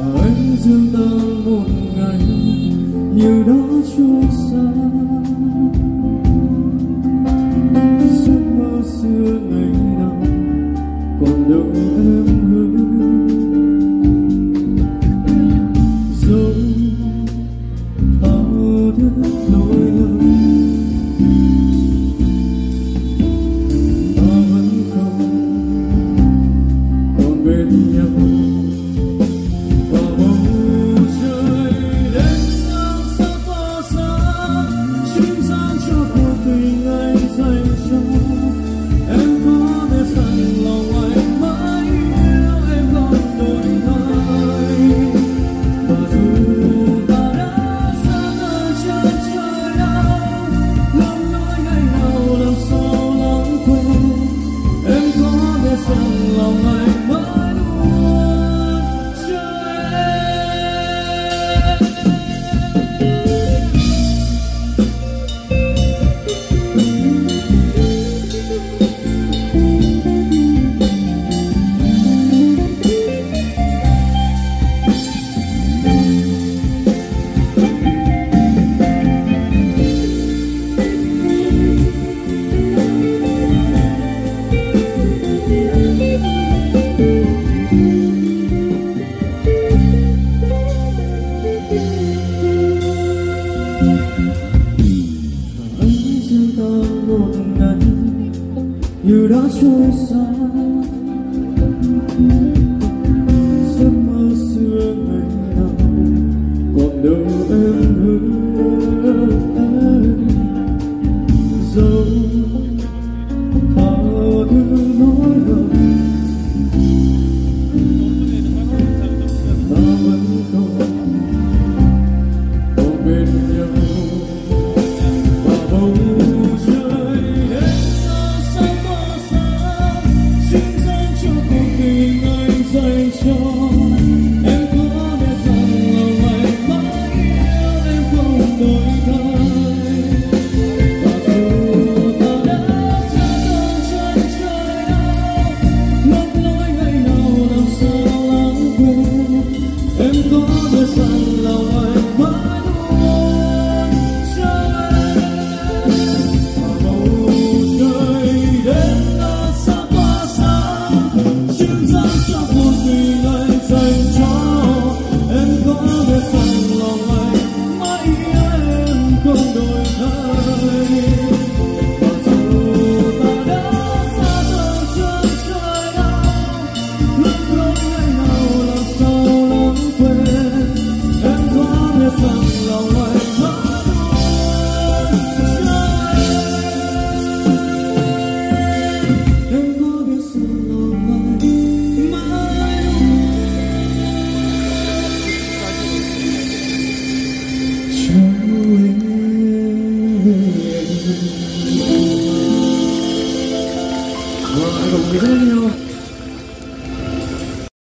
và anh dương ta một ngày như đã trôi xa. Giấc mơ xưa 说出 Well, I don't really know.